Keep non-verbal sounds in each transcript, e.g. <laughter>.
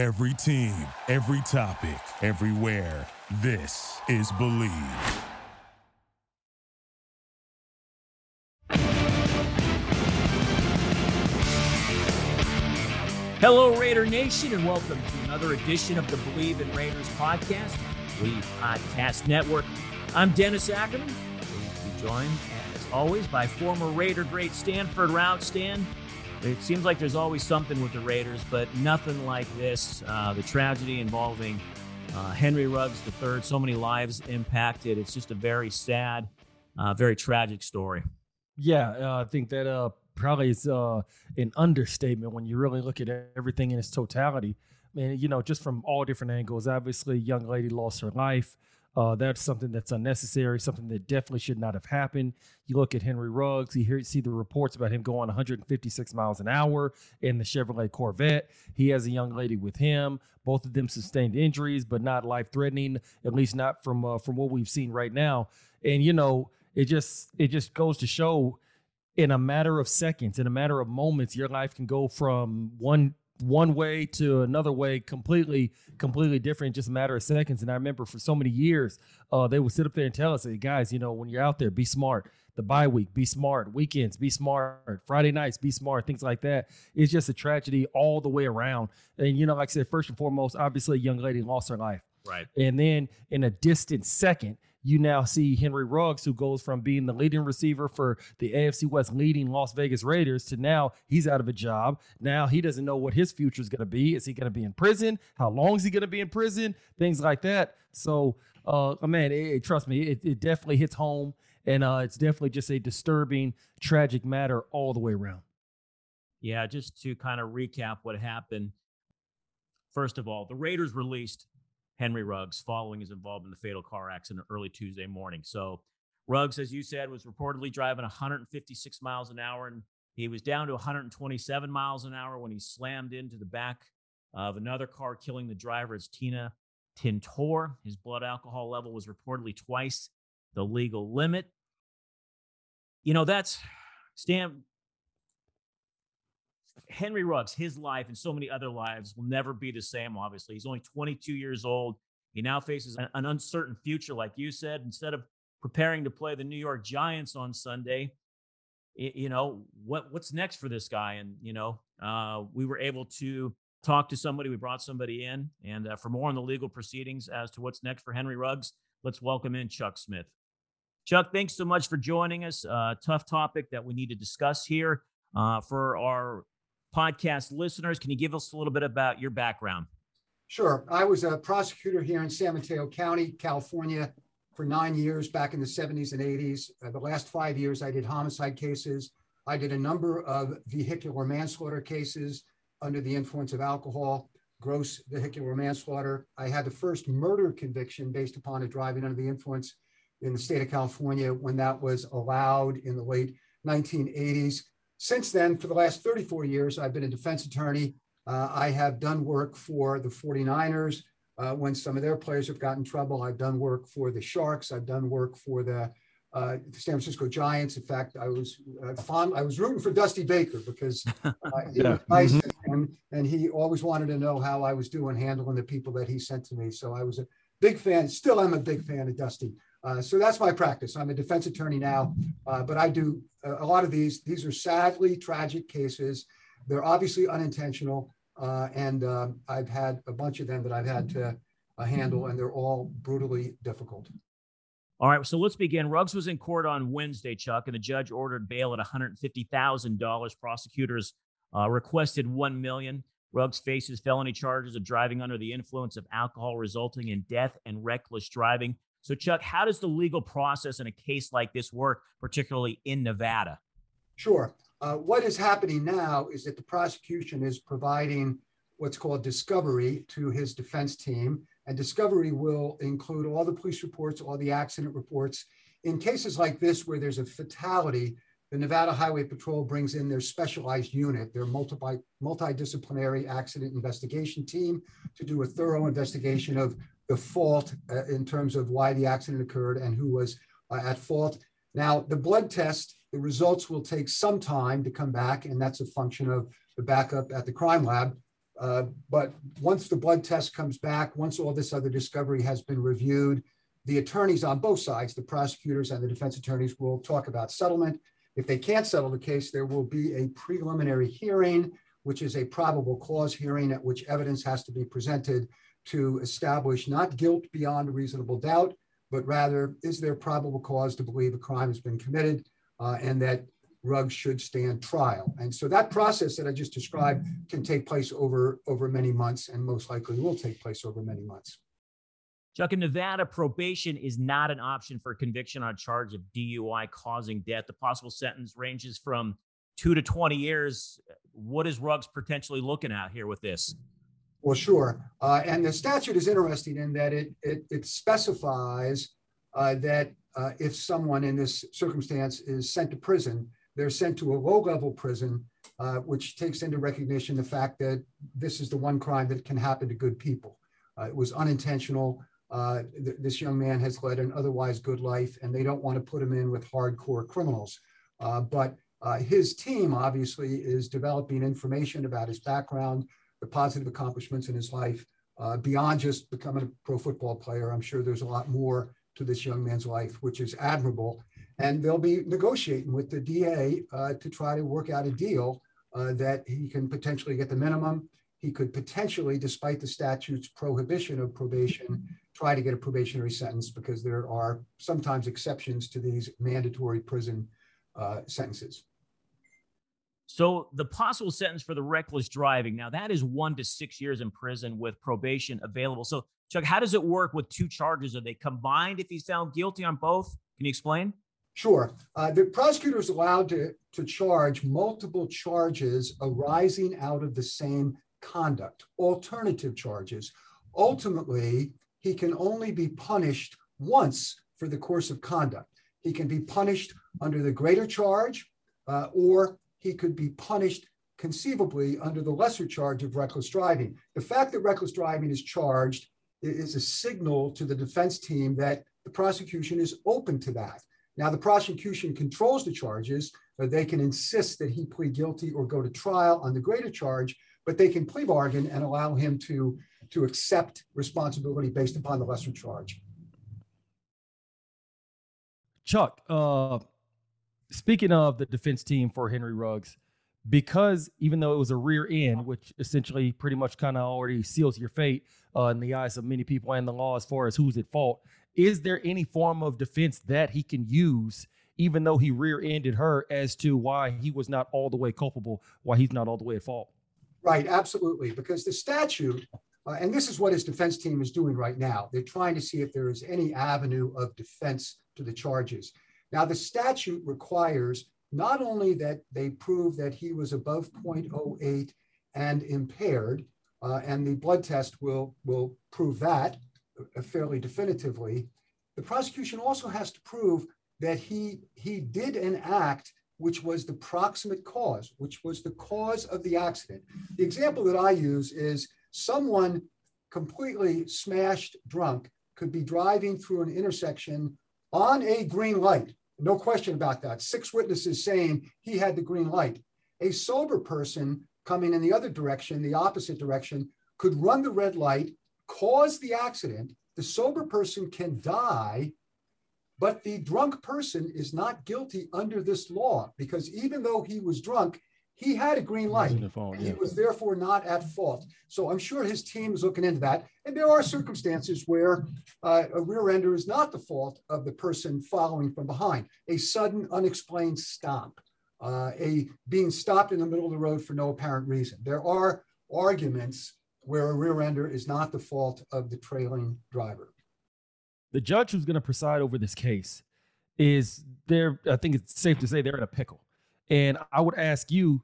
Every team, every topic, everywhere. This is Believe. Hello, Raider Nation, and welcome to another edition of the Believe in Raiders podcast, Believe Podcast Network. I'm Dennis Ackerman, to be joined, as always, by former Raider great Stanford Routt Stan. It seems like there's always something with the Raiders, but nothing like this. Uh, the tragedy involving uh, Henry Ruggs III, so many lives impacted. It's just a very sad, uh, very tragic story. Yeah, uh, I think that uh, probably is uh, an understatement when you really look at everything in its totality. I mean, you know, just from all different angles. Obviously, young lady lost her life. Uh, that's something that's unnecessary, something that definitely should not have happened. You look at Henry Ruggs, you hear, see the reports about him going 156 miles an hour in the Chevrolet Corvette. He has a young lady with him. Both of them sustained injuries, but not life threatening, at least not from uh, from what we've seen right now. And you know, it just it just goes to show in a matter of seconds, in a matter of moments, your life can go from one one way to another way completely completely different just a matter of seconds. And i remember for so many years uh, they would sit up there and tell us hey guys you know when you're out there be smart. The bye week be smart. Weekends be smart. Friday nights be smart things like that. It's just a tragedy all the way around. And you know like i said first and foremost obviously a young lady lost her life. Right. And then in a distant second you now see Henry Ruggs, who goes from being the leading receiver for the AFC West leading Las Vegas Raiders to now he's out of a job. Now he doesn't know what his future is going to be. Is he going to be in prison? How long is he going to be in prison? Things like that. So, uh, man, it, it, trust me, it, it, definitely hits home. And uh, it's definitely just a disturbing, tragic matter all the way around. Yeah, just to kind of recap what happened. First of all, the Raiders released Henry Ruggs following his involvement in the fatal car accident early Tuesday morning. So Ruggs, as you said, was reportedly driving 156 miles an hour, and he was down to 127 miles an hour when he slammed into the back of another car, killing the driver. It's Tina Tintor. His blood alcohol level was reportedly twice the legal limit. You know, that's Stan. Henry Ruggs, his life and so many other lives will never be the same, obviously. He's only 22 years old. He now faces an, uncertain future, like you said. Instead of preparing to play the New York Giants on Sunday, you know, what what's next for this guy? And, you know, uh, we were able to talk to somebody. We brought somebody in. And uh, for more on the legal proceedings as to what's next for Henry Ruggs, let's welcome in Chuck Smith. Chuck, thanks so much for joining us. Uh, tough topic that we need to discuss here. Uh, for our podcast listeners. Can you give us a little bit about your background? Sure. I was a prosecutor here in San Mateo County, California, for nine years back in the 70s and 80s. Uh, the last five years, I did homicide cases. I did a number of vehicular manslaughter cases under the influence of alcohol, gross vehicular manslaughter. I had the first murder conviction based upon a driving under the influence in the state of California when that was allowed in the late 1980s. Since then, for the last 34 years, I've been a defense attorney. Uh, I have done work for the 49ers uh, when some of their players have gotten in trouble. I've done work for the Sharks. I've done work for the, uh, the San Francisco Giants. In fact, I was uh, fond, I was rooting for Dusty Baker because <laughs> uh, he yeah. was nice mm-hmm. and, and he always wanted to know how I was doing handling the people that he sent to me. So I was a big fan, still I'm a big fan of Dusty. Uh, so that's my practice. I'm a defense attorney now, uh, but I do uh, a lot of these. These are sadly tragic cases. They're obviously unintentional, uh, and um, I've had a bunch of them that I've had to uh, handle, and they're all brutally difficult. All right, so let's begin. Ruggs was in court on Wednesday, Chuck, and the judge ordered bail at $150,000. Prosecutors requested 1 million. Ruggs faces felony charges of driving under the influence of alcohol, resulting in death and reckless driving. So, Chuck, how does the legal process in a case like this work, particularly in Nevada? Sure. Uh, what is happening now is that the prosecution is providing what's called discovery to his defense team. And discovery will include all the police reports, all the accident reports. In cases like this, where there's a fatality, the Nevada Highway Patrol brings in their specialized unit, their multi- multidisciplinary accident investigation team, to do a thorough investigation of the fault uh, in terms of why the accident occurred and who was uh, at fault. Now, the blood test, the results will take some time to come back, and that's a function of the backup at the crime lab. Uh, but once the blood test comes back, once all this other discovery has been reviewed, the attorneys on both sides, the prosecutors and the defense attorneys, will talk about settlement. If they can't settle the case, there will be a preliminary hearing, which is a probable cause hearing at which evidence has to be presented to establish not guilt beyond reasonable doubt, but rather is there probable cause to believe a crime has been committed uh, and that Ruggs should stand trial. And so that process that I just described can take place over, over many months and most likely will take place over many months. Chuck, in Nevada, probation is not an option for conviction on a charge of DUI causing death. The possible sentence ranges from two to 20 years. What is Ruggs potentially looking at here with this? Well, sure. Uh, and the statute is interesting in that it, it, it specifies uh, that uh, if someone in this circumstance is sent to prison, they're sent to a low level prison, uh, which takes into recognition the fact that this is the one crime that can happen to good people. Uh, it was unintentional. Uh, th- this young man has led an otherwise good life, and they don't want to put him in with hardcore criminals. but his team obviously is developing information about his background, the positive accomplishments in his life uh, beyond just becoming a pro football player. I'm sure there's a lot more to this young man's life, which is admirable. And they'll be negotiating with the DA uh, to try to work out a deal uh, that he can potentially get the minimum. He could potentially, despite the statute's prohibition of probation, try to get a probationary sentence because there are sometimes exceptions to these mandatory prison uh, sentences. So the possible sentence for the reckless driving now that is one to six years in prison with probation available. So Chuck, how does it work with two charges? Are they combined if he's found guilty on both? Can you explain? Sure. Uh, the prosecutor is allowed to, to charge multiple charges arising out of the same conduct, alternative charges. Ultimately, he can only be punished once for the course of conduct. He can be punished under the greater charge uh, or he could be punished conceivably under the lesser charge of reckless driving. The fact that reckless driving is charged is a signal to the defense team that the prosecution is open to that. Now, the prosecution controls the charges, they can insist that he plead guilty or go to trial on the greater charge, but they can plea bargain and allow him to, to accept responsibility based upon the lesser charge. Chuck, uh, speaking of the defense team for Henry Ruggs, because even though it was a rear end, which essentially pretty much kind of already seals your fate uh, in the eyes of many people and the law as far as who's at fault, is there any form of defense that he can use, even though he rear ended her, as to why he was not all the way culpable, why he's not all the way at fault? Right, absolutely. Because the statute, uh, and this is what his defense team is doing right now, they're trying to see if there is any avenue of defense to the charges. Now, the statute requires not only that they prove that he was above 0.08 and impaired, uh, and the blood test will, will prove that uh, fairly definitively, the prosecution also has to prove that he, he did an act which was the proximate cause, which was the cause of the accident. The example that I use is someone completely smashed drunk could be driving through an intersection on a green light no question about that. Six witnesses saying he had the green light. A sober person coming in the other direction, the opposite direction, could run the red light, cause the accident. The sober person can die, but the drunk person is not guilty under this law because even though he was drunk, he had a green light. Phone, yeah. He was therefore not at fault. So I'm sure his team is looking into that. And there are circumstances where uh, a rear ender is not the fault of the person following from behind. A sudden, unexplained stop, uh, a being stopped in the middle of the road for no apparent reason. There are arguments where a rear ender is not the fault of the trailing driver. The judge who's going to preside over this case is there. I think it's safe to say they're in a pickle. And I would ask you,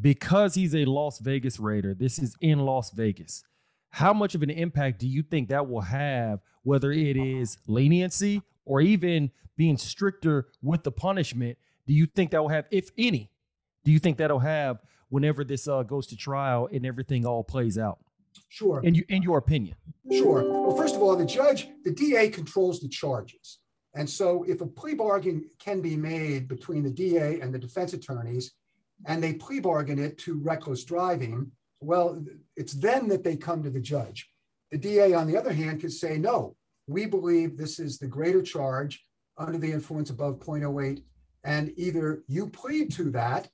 because he's a Las Vegas Raider, this is in Las Vegas. How much of an impact do you think that will have, whether it is leniency or even being stricter with the punishment? Do you think that will have, if any, do you think that'll have whenever this uh, goes to trial and everything all plays out? Sure. In, you, in your opinion? Sure. Well, first of all, the judge, the DA controls the charges. And so if a plea bargain can be made between the DA and the defense attorneys, and they plea bargain it to reckless driving, Well, it's then that they come to the judge. The DA, on the other hand, could say, no, we believe this is the greater charge under the influence above 0.08. And either you plead to that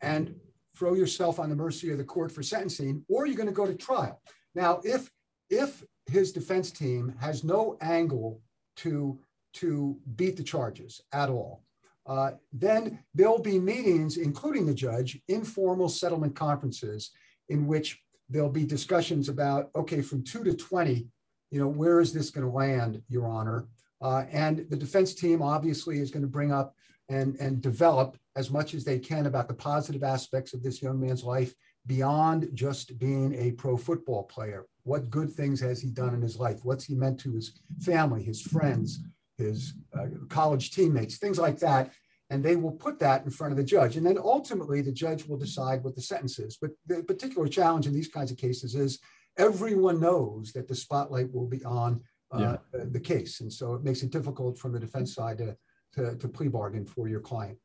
and throw yourself on the mercy of the court for sentencing, or you're going to go to trial. Now, if if his defense team has no angle to to beat the charges at all, uh, then there'll be meetings, including the judge, informal settlement conferences in which there'll be discussions about okay, from two to twenty, you know, where is this going to land, Your Honor? Uh, and the defense team obviously is going to bring up and, and develop as much as they can about the positive aspects of this young man's life beyond just being a pro football player. What good things has he done in his life? What's he meant to his family, his friends, his uh, college teammates, things like that. And they will put that in front of the judge. And then ultimately, the judge will decide what the sentence is. But the particular challenge in these kinds of cases is everyone knows that the spotlight will be on uh, yeah. the case. And so it makes it difficult from the defense side to, to, to plea bargain for your client.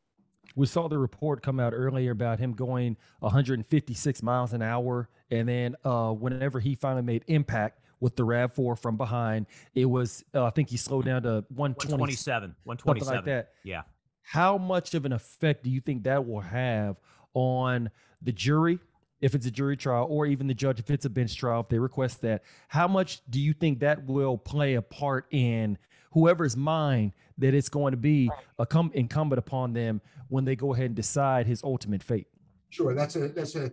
We saw the report come out earlier about him going 156 miles an hour. And then uh, whenever he finally made impact with the RAV4 from behind, it was, uh, I think he slowed down to 127. 127. Something like that. Yeah. How much of an effect do you think that will have on the jury if it's a jury trial or even the judge if it's a bench trial if they request that how much do you think that will play a part in whoever's mind that it's going to be a come incumbent upon them when they go ahead and decide his ultimate fate. Sure, that's a that's a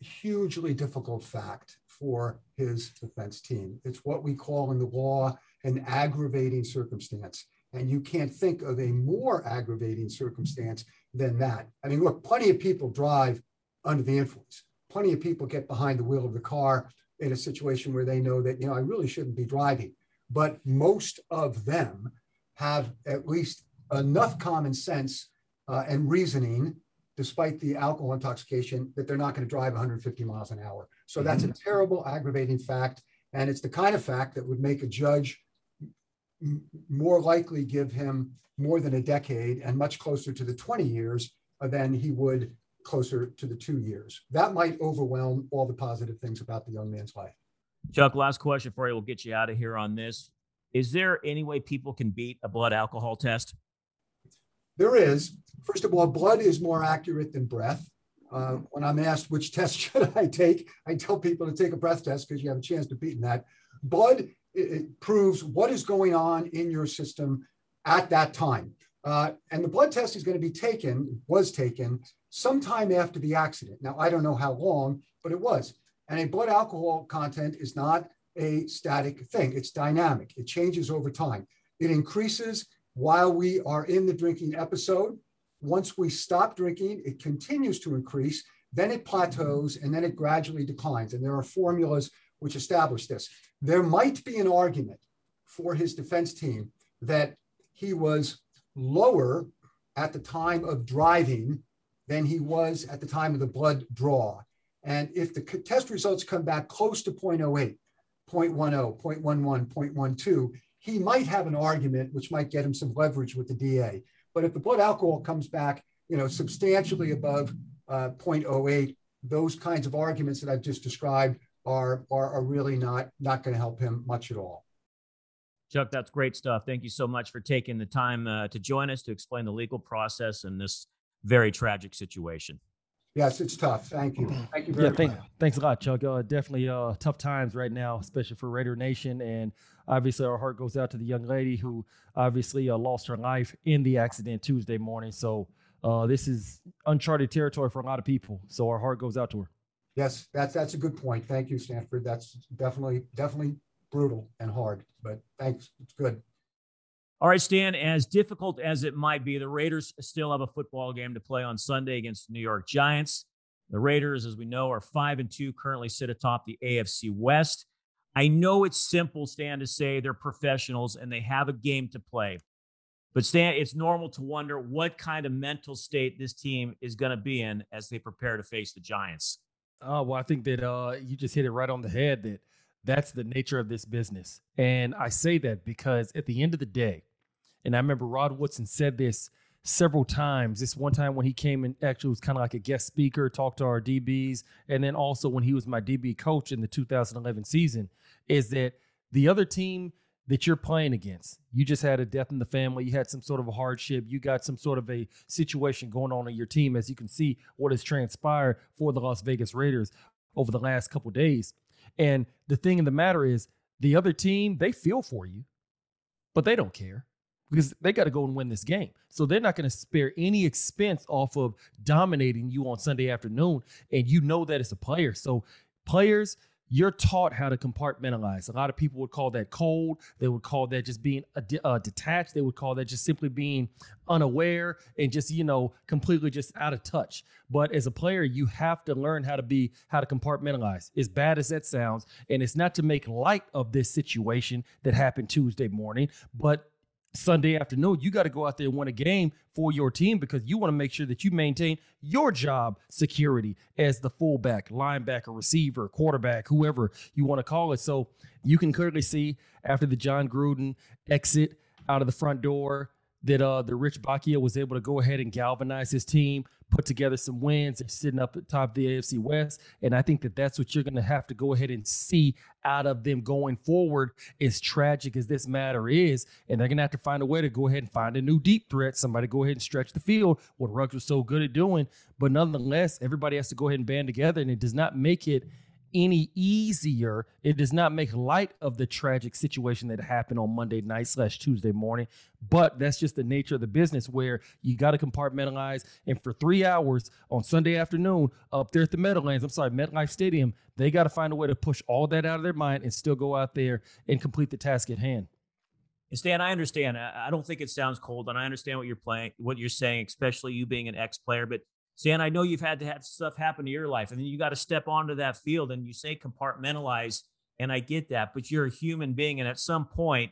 hugely difficult fact for his defense team. It's what we call in the law an aggravating circumstance. And you can't think of a more aggravating circumstance than that. I mean, look, plenty of people drive under the influence. Plenty of people get behind the wheel of the car in a situation where they know that, you know, I really shouldn't be driving but most of them have at least enough common sense uh, and reasoning, despite the alcohol intoxication, that they're not going to drive 150 miles an hour. So that's a mm-hmm. terrible aggravating fact. And it's the kind of fact that would make a judge more likely give him more than a decade and much closer to the 20 years than he would closer to the two years. That might overwhelm all the positive things about the young man's life. Chuck, last question for you. We'll get you out of here on this. Is there any way people can beat a blood alcohol test? There is. First of all, blood is more accurate than breath. Uh, when I'm asked which <laughs> test should I take, I tell people to take a breath test because you have a chance to beat that. Blood it, it proves what is going on in your system at that time. Uh, and the blood test is going to be taken, was taken sometime after the accident. Now, I don't know how long, but it was. And a blood alcohol content is not a static thing, it's dynamic, it changes over time. It increases while we are in the drinking episode. Once we stop drinking, it continues to increase, then it plateaus, and then it gradually declines. And there are formulas which establish this. There might be an argument for his defense team that he was lower at the time of driving than he was at the time of the blood draw. And if the test results come back close to 0.08, 0.10, 0.11, 0.12, he might have an argument which might get him some leverage with the DA. But if the blood alcohol comes back, you know, substantially above uh, 0.08, those kinds of arguments that I've just described are, are, are really not, not going to help him much at all. Chuck, that's great stuff. Thank you so much for taking the time uh, to join us to explain the legal process in this very tragic situation. Yes, it's tough. Thank you. Thank you very yeah, thank, much. Thanks a lot, Chuck. Uh, definitely uh, tough times right now, especially for Raider Nation. And obviously, our heart goes out to the young lady who obviously uh, lost her life in the accident Tuesday morning. So uh, this is uncharted territory for a lot of people. So our heart goes out to her. Yes, that's that's a good point. Thank you, Stanford. That's definitely definitely brutal and hard, but thanks. It's good. All right, Stan, as difficult as it might be, the Raiders still have a football game to play on Sunday against the New York Giants. The Raiders, as we know, are five and two, currently sit atop the AFC West. I know it's simple, Stan, to say they're professionals and they have a game to play. But Stan, it's normal to wonder what kind of mental state this team is going to be in as they prepare to face the Giants. Oh, well, I think that uh, you just hit it right on the head that that's the nature of this business. And I say that because at the end of the day, and I remember Rod Woodson said this several times. This one time when he came and actually was kind of like a guest speaker, talked to our DBs, and then also when he was my DB coach in the 2011 season, is that the other team that you're playing against, you just had a death in the family, you had some sort of a hardship, you got some sort of a situation going on in your team, as you can see what has transpired for the Las Vegas Raiders over the last couple days. And the thing of the matter is, the other team, they feel for you, but they don't care because they got to go and win this game. So they're not going to spare any expense off of dominating you on Sunday afternoon. And you know that it's a player. So, players, you're taught how to compartmentalize. A lot of people would call that cold. They would call that just being uh, detached. They would call that just simply being unaware and just, you know, completely just out of touch. But as a player, you have to learn how to be, how to compartmentalize, as bad as that sounds. And it's not to make light of this situation that happened Tuesday morning, but Sunday afternoon, you got to go out there and win a game for your team because you want to make sure that you maintain your job security as the fullback, linebacker, receiver, quarterback, whoever you want to call it. So you can clearly see after the Jon Gruden exit out of the front door that uh, the Rich Bisaccia was able to go ahead and galvanize his team, put together some wins, and sitting up at top of the AFC West. And I think that that's what you're going to have to go ahead and see out of them going forward. As tragic as this matter is, and they're going to have to find a way to go ahead and find a new deep threat. Somebody go ahead and stretch the field. What Ruggs was so good at doing, but nonetheless, everybody has to go ahead and band together, and it does not make it any easier. It does not make light of the tragic situation that happened on Monday night slash Tuesday morning, but that's just the nature of the business where you got to compartmentalize. And for three hours on Sunday afternoon up there at the Meadowlands, I'm sorry, MetLife Stadium, they got to find a way to push all that out of their mind and still go out there and complete the task at hand. And Stan, I understand. I don't think it sounds cold, and I understand what you're playing, what you're saying, especially you being an ex-player. But Stan, I know you've had to have stuff happen to your life, and then you got to step onto that field and you say compartmentalize, and I get that, but you're a human being, and at some point,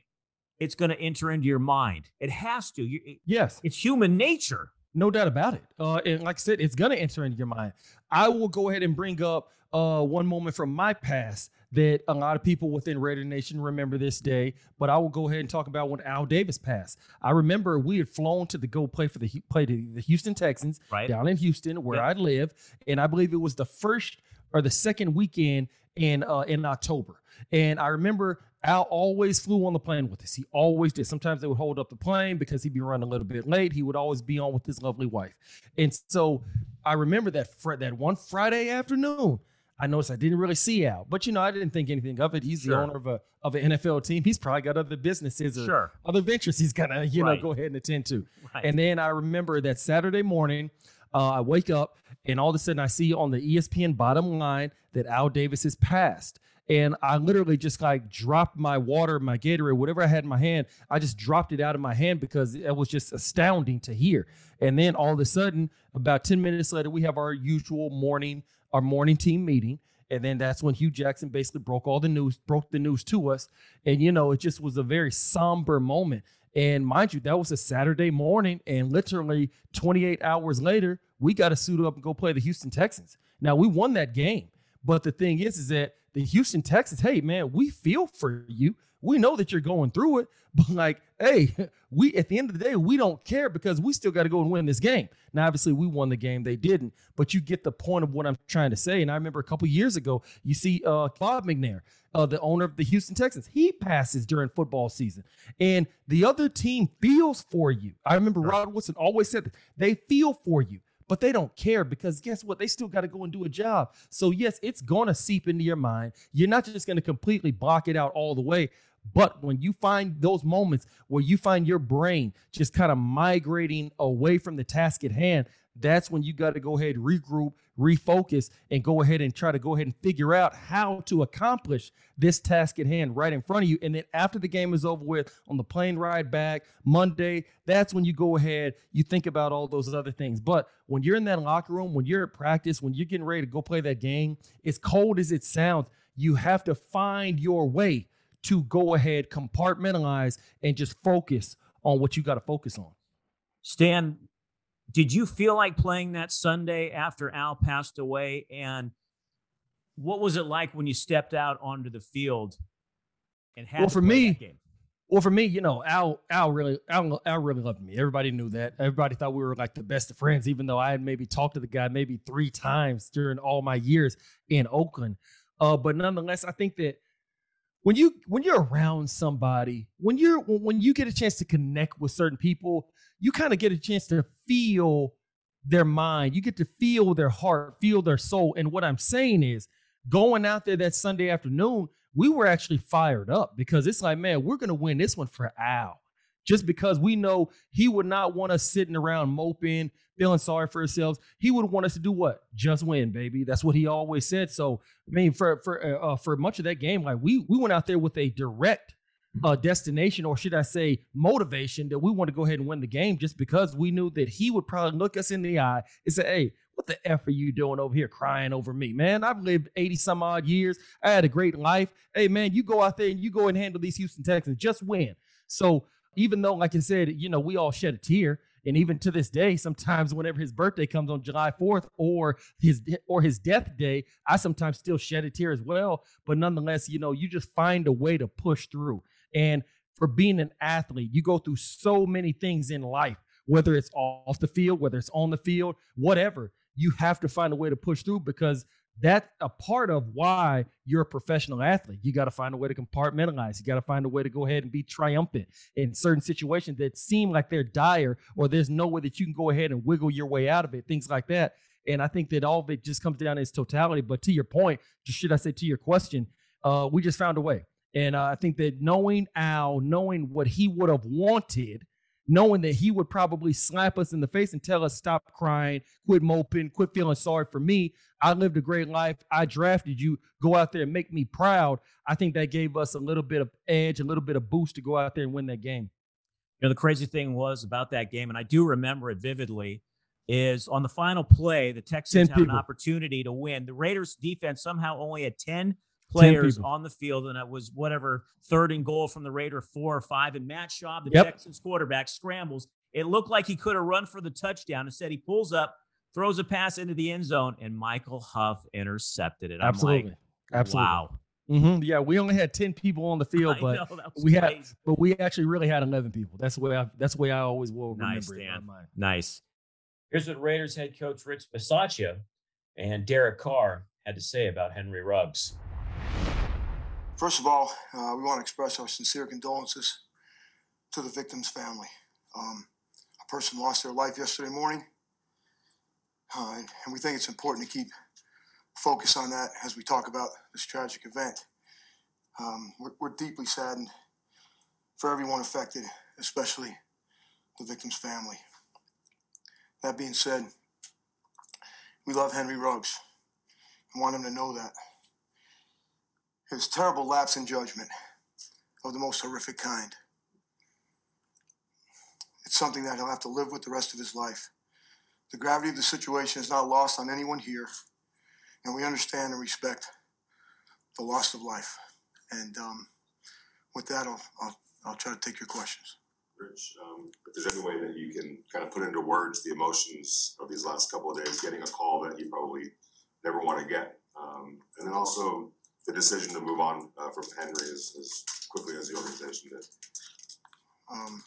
it's going to enter into your mind. It has to. You, yes, it's human nature. No doubt about it. Uh, and like I said, it's going to enter into your mind. I will go ahead and bring up uh, one moment from my past that a lot of people within Raider Nation remember this day, but I will go ahead and talk about when Al Davis passed. I remember we had flown to the go play for the play to the Houston Texans right. down in Houston where yep. I live, and I believe it was the first or the second weekend in uh, in October. And I remember Al always flew on the plane with us. He always did. Sometimes they would hold up the plane because he'd be running a little bit late. He would always be on with his lovely wife. And so I remember that fr- that one Friday afternoon. I noticed I didn't really see Al, but you know, I didn't think anything of it. He's sure. the owner of a of an NFL team. He's probably got other businesses or sure. other ventures he's gonna you right. know go ahead and attend to. Right. And then I remember that Saturday morning, uh, I wake up and all of a sudden I see on the ESPN bottom line that Al Davis has passed. And I literally just like dropped my water, my Gatorade, whatever I had in my hand. I just dropped it out of my hand because it was just astounding to hear. And then all of a sudden, about 10 minutes later, we have our usual morning our morning team meeting. And then that's when Hue Jackson basically broke all the news, broke the news to us. And, you know, it just was a very somber moment. And mind you, that was a Saturday morning. And literally 28 hours later, we got to suit up and go play the Houston Texans. Now, we won that game. But the thing is, is that the Houston Texans, hey, man, we feel for you we know that you're going through it, <laughs> but like, hey, we at the end of the day, we don't care because we still got to go and win this game. Now, obviously, we won the game; they didn't. But you get the point of what I'm trying to say. And I remember a couple years ago, you see uh, Bob McNair, uh, the owner of the Houston Texans, he passes during football season, and the other team feels for you. I remember Rod Woodson always said that they feel for you but they don't care because guess what? They still got to go and do a job. So, yes, it's going to seep into your mind. You're not just going to completely block it out all the way. But when you find those moments where you find your brain just kind of migrating away from the task at hand, that's when you got to go ahead, regroup, refocus, and go ahead and try to go ahead and figure out how to accomplish this task at hand right in front of you. And then after the game is over with, on the plane ride back Monday, that's when you go ahead, you think about all those other things. But when you're in that locker room, when you're at practice, when you're getting ready to go play that game, as cold as it sounds, you have to find your way to go ahead, compartmentalize, and just focus on what you got to focus on. Stan, did you feel like playing that Sunday after Al passed away? And what was it like when you stepped out onto the field and had well, for me, Well, for me, you know, Al, Al really, Al, Al really loved me. Everybody knew that. Everybody thought we were like the best of friends, even though I had maybe talked to the guy maybe three times during all my years in Oakland. Uh, but nonetheless, I think that when you when you're around somebody, when you're when you get a chance to connect with certain people, you kind of get a chance to feel their mind. You get to feel their heart, feel their soul. And what I'm saying is, going out there that Sunday afternoon, we were actually fired up because it's like, man, we're to win this one for Al. Just because we know he would not want us sitting around moping, feeling sorry for ourselves. He would want us to do what? Just win, baby. That's what he always said. So, I mean, for for uh, uh for much of that game, like we we went out there with a direct uh, destination, or should I say, motivation that we want to go ahead and win the game, just because we knew that he would probably look us in the eye and say, "Hey, what the F are you doing over here crying over me, man? I've lived 80 some odd years. I had a great life. Hey, man, you go out there and you go and handle these Houston Texans. Just win. So even though, like I said, you know, we all shed a tear. And even to this day, sometimes whenever his birthday comes on July 4th or his or his death day, I sometimes still shed a tear as well. But nonetheless, you know, you just find a way to push through. And for being an athlete, you go through so many things in life, whether it's off the field, whether it's on the field, whatever you have to find a way to push through because that's a part of why you're a professional athlete. You got to find a way to compartmentalize. You got to find a way to go ahead and be triumphant in certain situations that seem like they're dire or there's no way that you can go ahead and wiggle your way out of it, things like that. And I think that all of it just comes down to its totality. But to your point, should I say to your question, uh, we just found a way. And uh, I think that knowing Al, knowing what he would have wanted knowing that he would probably slap us in the face and tell us, stop crying, quit moping, quit feeling sorry for me. I lived a great life. I drafted you. Go out there and make me proud. I think that gave us a little bit of edge, a little bit of boost to go out there and win that game. You know, the crazy thing was about that game, and I do remember it vividly, is on the final play, the Texans had an opportunity to win. The Raiders defense somehow only had 10 players on the field, and it was whatever third and goal from the Raider, four or five. And Matt Schaub, the yep. Texans quarterback, scrambles. It looked like he could have run for the touchdown. Instead, he pulls up, throws a pass into the end zone, and Michael Huff intercepted it. I'm Absolutely. Like, Absolutely. Wow. Mm-hmm. Yeah, we only had ten people on the <laughs> field, but know, we crazy. had, but we actually really had eleven people. That's the way I. That's the way I always will nice, remember Dan. it. Nice. Here's what Raiders head coach Rich Bisaccia and Derek Carr had to say about Henry Ruggs. First of all, uh, we want to express our sincere condolences to the victim's family. Um, a person lost their life yesterday morning, uh, and, we think it's important to keep focus on that as we talk about this tragic event. Um, we're, we're, deeply saddened for everyone affected, especially the victim's family. That being said, we love Henry Ruggs and want him to know that his terrible lapse in judgment of the most horrific kind. It's something that he'll have to live with the rest of his life. The gravity of the situation is not lost on anyone here, and we understand and respect the loss of life. And um, with that, I'll, I'll, I'll, try to take your questions. Rich, um, if there's any way that you can kind of put into words the emotions of these last couple of days, getting a call that you probably never want to get, um, and then also the decision to move on uh, from Henry as, as quickly as the organization did? Um,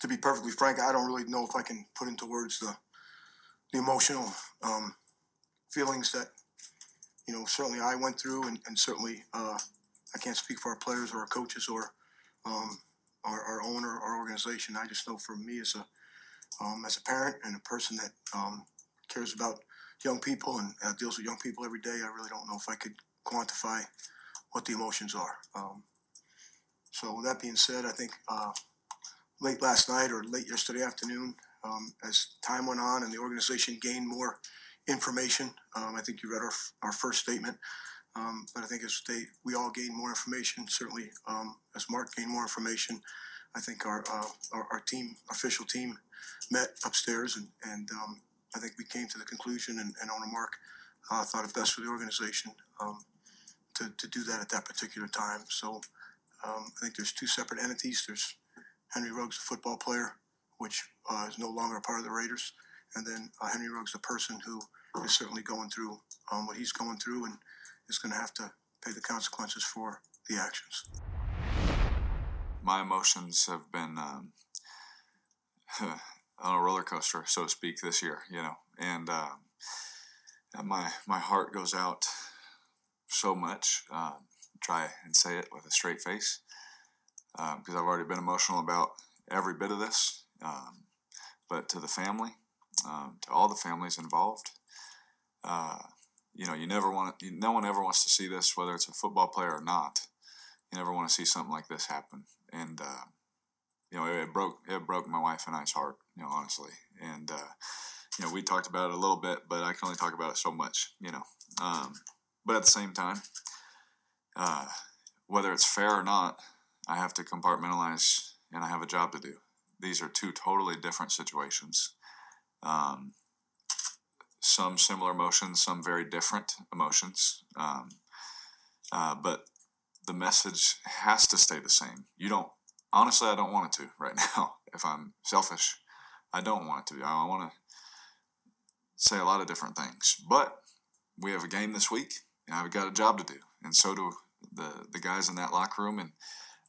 to be perfectly frank, I don't really know if I can put into words the the emotional um, feelings that you know certainly I went through, and, and certainly uh, I can't speak for our players or our coaches or um, our, our owner, our organization. I just know for me as a um, as a parent and a person that um, cares about young people and deals with young people every day, I really don't know if I could quantify what the emotions are. Um, so with that being said, I think uh, late last night or late yesterday afternoon, um, as time went on and the organization gained more information, um, I think you read our, our first statement. Um, but I think as they, we all gained more information, certainly um, as Mark gained more information, I think our, uh, our, our team, official team, met upstairs and, and um, I think we came to the conclusion, and, and owner Mark uh, thought it best for the organization um, to, to do that at that particular time. So um, I think there's two separate entities. There's Henry Ruggs, the football player, which uh, is no longer a part of the Raiders, and then uh, Henry Ruggs, the person who is certainly going through um, what he's going through and is going to have to pay the consequences for the actions. My emotions have been um, <laughs> on a roller coaster, so to speak, this year. You know, and um, my my heart goes out so much. Um, try and say it with a straight face because um, I've already been emotional about every bit of this. Um, but to the family, um, to all the families involved, uh, you know, you never want no one ever wants to see this, whether it's a football player or not. You never want to see something like this happen. And, uh, you know, it, it, broke, it broke my wife and I's heart, you know, honestly. And, uh, you know, we talked about it a little bit, but I can only talk about it so much, you know. Um, but at the same time, uh, whether it's fair or not, I have to compartmentalize and I have a job to do. These are two totally different situations. Um, some similar emotions, some very different emotions. Um, uh, but the message has to stay the same. You don't, honestly, I don't want it to right <laughs> now. If I'm selfish, I don't want it to. be. I want to say a lot of different things. But we have a game this week, and I've got a job to do, and so do the the guys in that locker room. And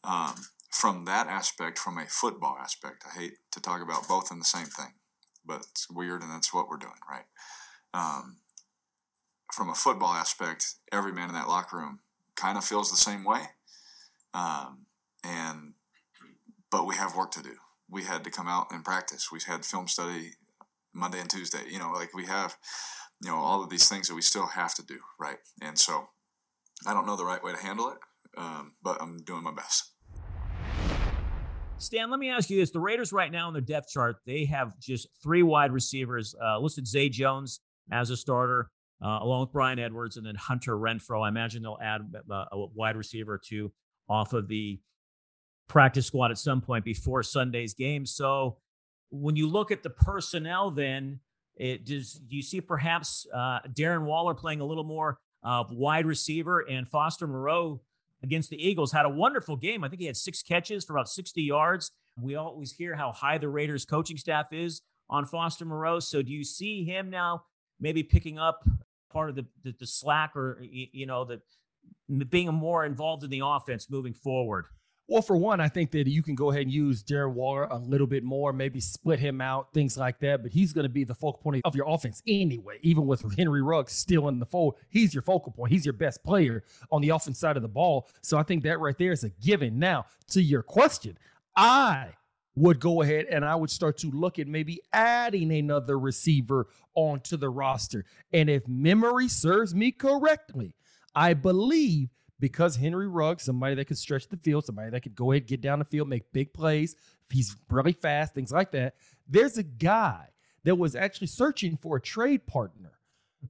um, from that aspect, from a football aspect, I hate to talk about both in the same thing, but it's weird, and that's what we're doing, right? Um, from a football aspect, every man in that locker room kind of feels the same way, um, and but we have work to do. We had to come out and practice. We had film study Monday and Tuesday. You know, like we have, you know, all of these things that we still have to do, right? And so, I don't know the right way to handle it, um, but I'm doing my best. Stan, let me ask you this: the Raiders right now on their depth chart, they have just three wide receivers uh, listed. Zay Jones as a starter, uh, along with Bryan Edwards, and then Hunter Renfrow. I imagine they'll add uh, a wide receiver or two off of the practice squad at some point before Sunday's game. So when you look at the personnel, then it does do you see perhaps uh, Darren Waller playing a little more uh, wide receiver and Foster Moreau against the Eagles had a wonderful game. I think he had six catches for about 60 yards. We always hear how high the Raiders coaching staff is on Foster Moreau. So do you see him now maybe picking up part of the the, the slack or you know the being more involved in the offense moving forward? Well, for one, I think that you can go ahead and use Darren Waller a little bit more, maybe split him out, things like that. But he's going to be the focal point of your offense anyway. Even with Henry Ruggs still in the fold, he's your focal point. He's your best player on the offense side of the ball. So I think that right there is a given. Now, to your question, I would go ahead and I would start to look at maybe adding another receiver onto the roster. And if memory serves me correctly, I believe because Henry Ruggs, somebody that could stretch the field, somebody that could go ahead, get down the field, make big plays. He's really fast, things like that. There's a guy that was actually searching for a trade partner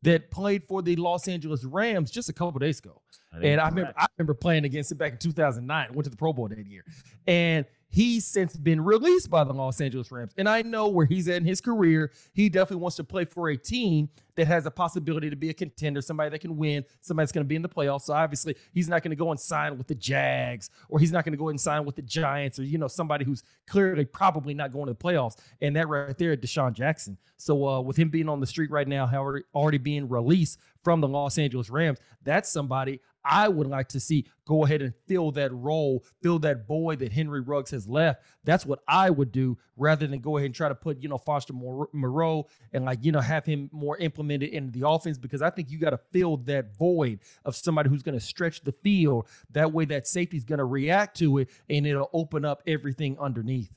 that played for the Los Angeles Rams just a couple days ago. And I remember I remember playing against him back in 2009. Went to the Pro Bowl that year. And He's since been released by the Los Angeles Rams. And I know where he's at in his career. He definitely wants to play for a team that has a possibility to be a contender, somebody that can win, somebody that's going to be in the playoffs. So obviously, he's not going to go and sign with the Jags, or he's not going to go and sign with the Giants, or you know somebody who's clearly probably not going to the playoffs. And that right there, DeSean Jackson. So uh, with him being on the street right now, already already being released from the Los Angeles Rams, that's somebody I would like to see go ahead and fill that role, fill that void that Henry Ruggs has left. That's what I would do rather than go ahead and try to put, you know, Foster Moreau and like, you know, have him more implemented into the offense because I think you got to fill that void of somebody who's going to stretch the field. That way that safety is going to react to it and it'll open up everything underneath.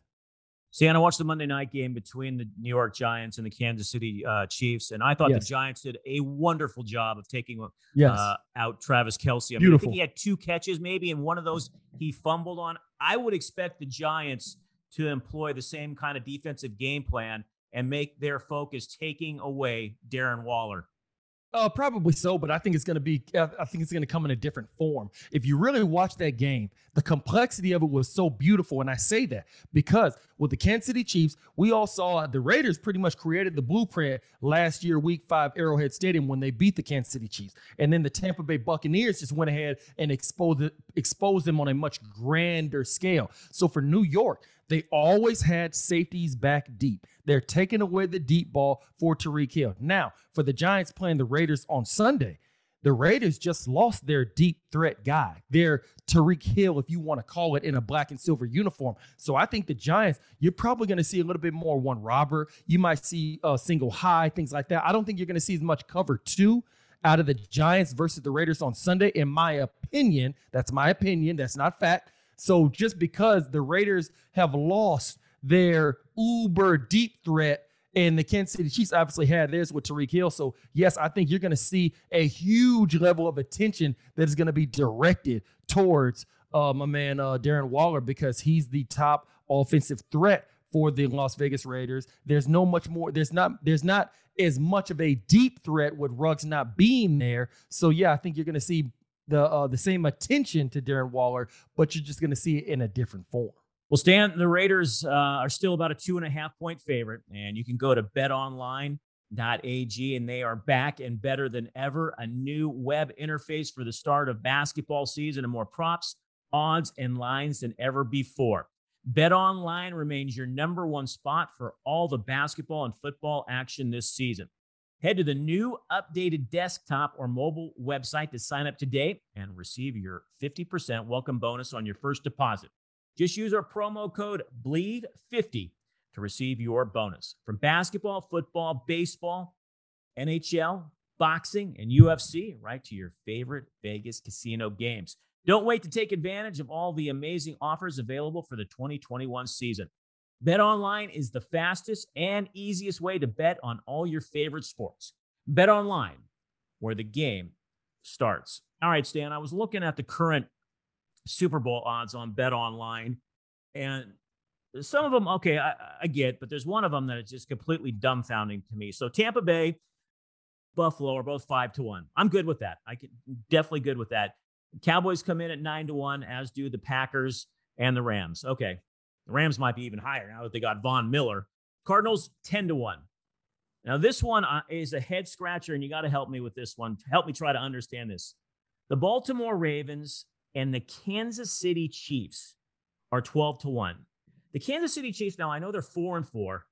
Stan, I watched the Monday night game between the New York Giants and the Kansas City uh, Chiefs, and I thought yes. the Giants did a wonderful job of taking yes. uh, out Travis Kelce. I, mean, I think he had two catches, maybe, and one of those he fumbled on. I would expect the Giants to employ the same kind of defensive game plan and make their focus taking away Darren Waller. Uh, probably so, but I think it's going to be. I think it's going to come in a different form. If you really watch that game, the complexity of it was so beautiful, and I say that because with the Kansas City Chiefs, we all saw the Raiders pretty much created the blueprint last year, Week Five, Arrowhead Stadium, when they beat the Kansas City Chiefs, and then the Tampa Bay Buccaneers just went ahead and exposed exposed them on a much grander scale. So for New York, they always had safeties back deep. They're taking away the deep ball for Tyreek Hill. Now, for the Giants playing the Raiders on Sunday, The Raiders just lost their deep threat guy, their Tyreek Hill, if you want to call it, in a black and silver uniform. So I think the Giants, you're probably going to see a little bit more one robber. You might see a single high, things like that. I don't think you're going to see as much cover two out of the Giants versus the Raiders on Sunday, in my opinion. That's my opinion. That's not fact. So just because the Raiders have lost their uber deep threat and the Kansas City Chiefs obviously had theirs with Tyreek Hill. So, yes, I think you're going to see a huge level of attention that is going to be directed towards uh, my man uh, Darren Waller because he's the top offensive threat for the Las Vegas Raiders. There's no much more. There's not. There's not as much of a deep threat with Ruggs not being there. So, yeah, I think you're going to see the uh, the same attention to Darren Waller, but you're just going to see it in a different form. Well, Stan, the Raiders uh, are still about a two and a half point favorite, and you can go to betonline.ag, and they are back and better than ever. A new web interface for the start of basketball season, and more props, odds, and lines than ever before. BetOnline remains your number one spot for all the basketball and football action this season. Head to the new updated desktop or mobile website to sign up today and receive your 50% welcome bonus on your first deposit. Just use our promo code BLEAV50 to receive your bonus. From basketball, football, baseball, NHL, boxing, and UFC, right to your favorite Vegas casino games. Don't wait to take advantage of all the amazing offers available for the 2021 season. Bet online is the fastest and easiest way to bet on all your favorite sports. Bet online, where the game starts. All right, Stan, I was looking at the current Super Bowl odds on Bet Online, and some of them, okay, I, I get, but there's one of them that is just completely dumbfounding to me. So Tampa Bay, Buffalo are both five to one. I'm good with that. I can definitely good with that. Cowboys come in at nine to one, as do the Packers and the Rams. Okay, the Rams might be even higher now that they got Von Miller. Cardinals ten to one. Now this one uh, is a head scratcher, and you got to help me with this one. Help me try to understand this. The Baltimore Ravens and the Kansas City Chiefs are 12 to 1. The Kansas City Chiefs, now I know they're 4 and 4,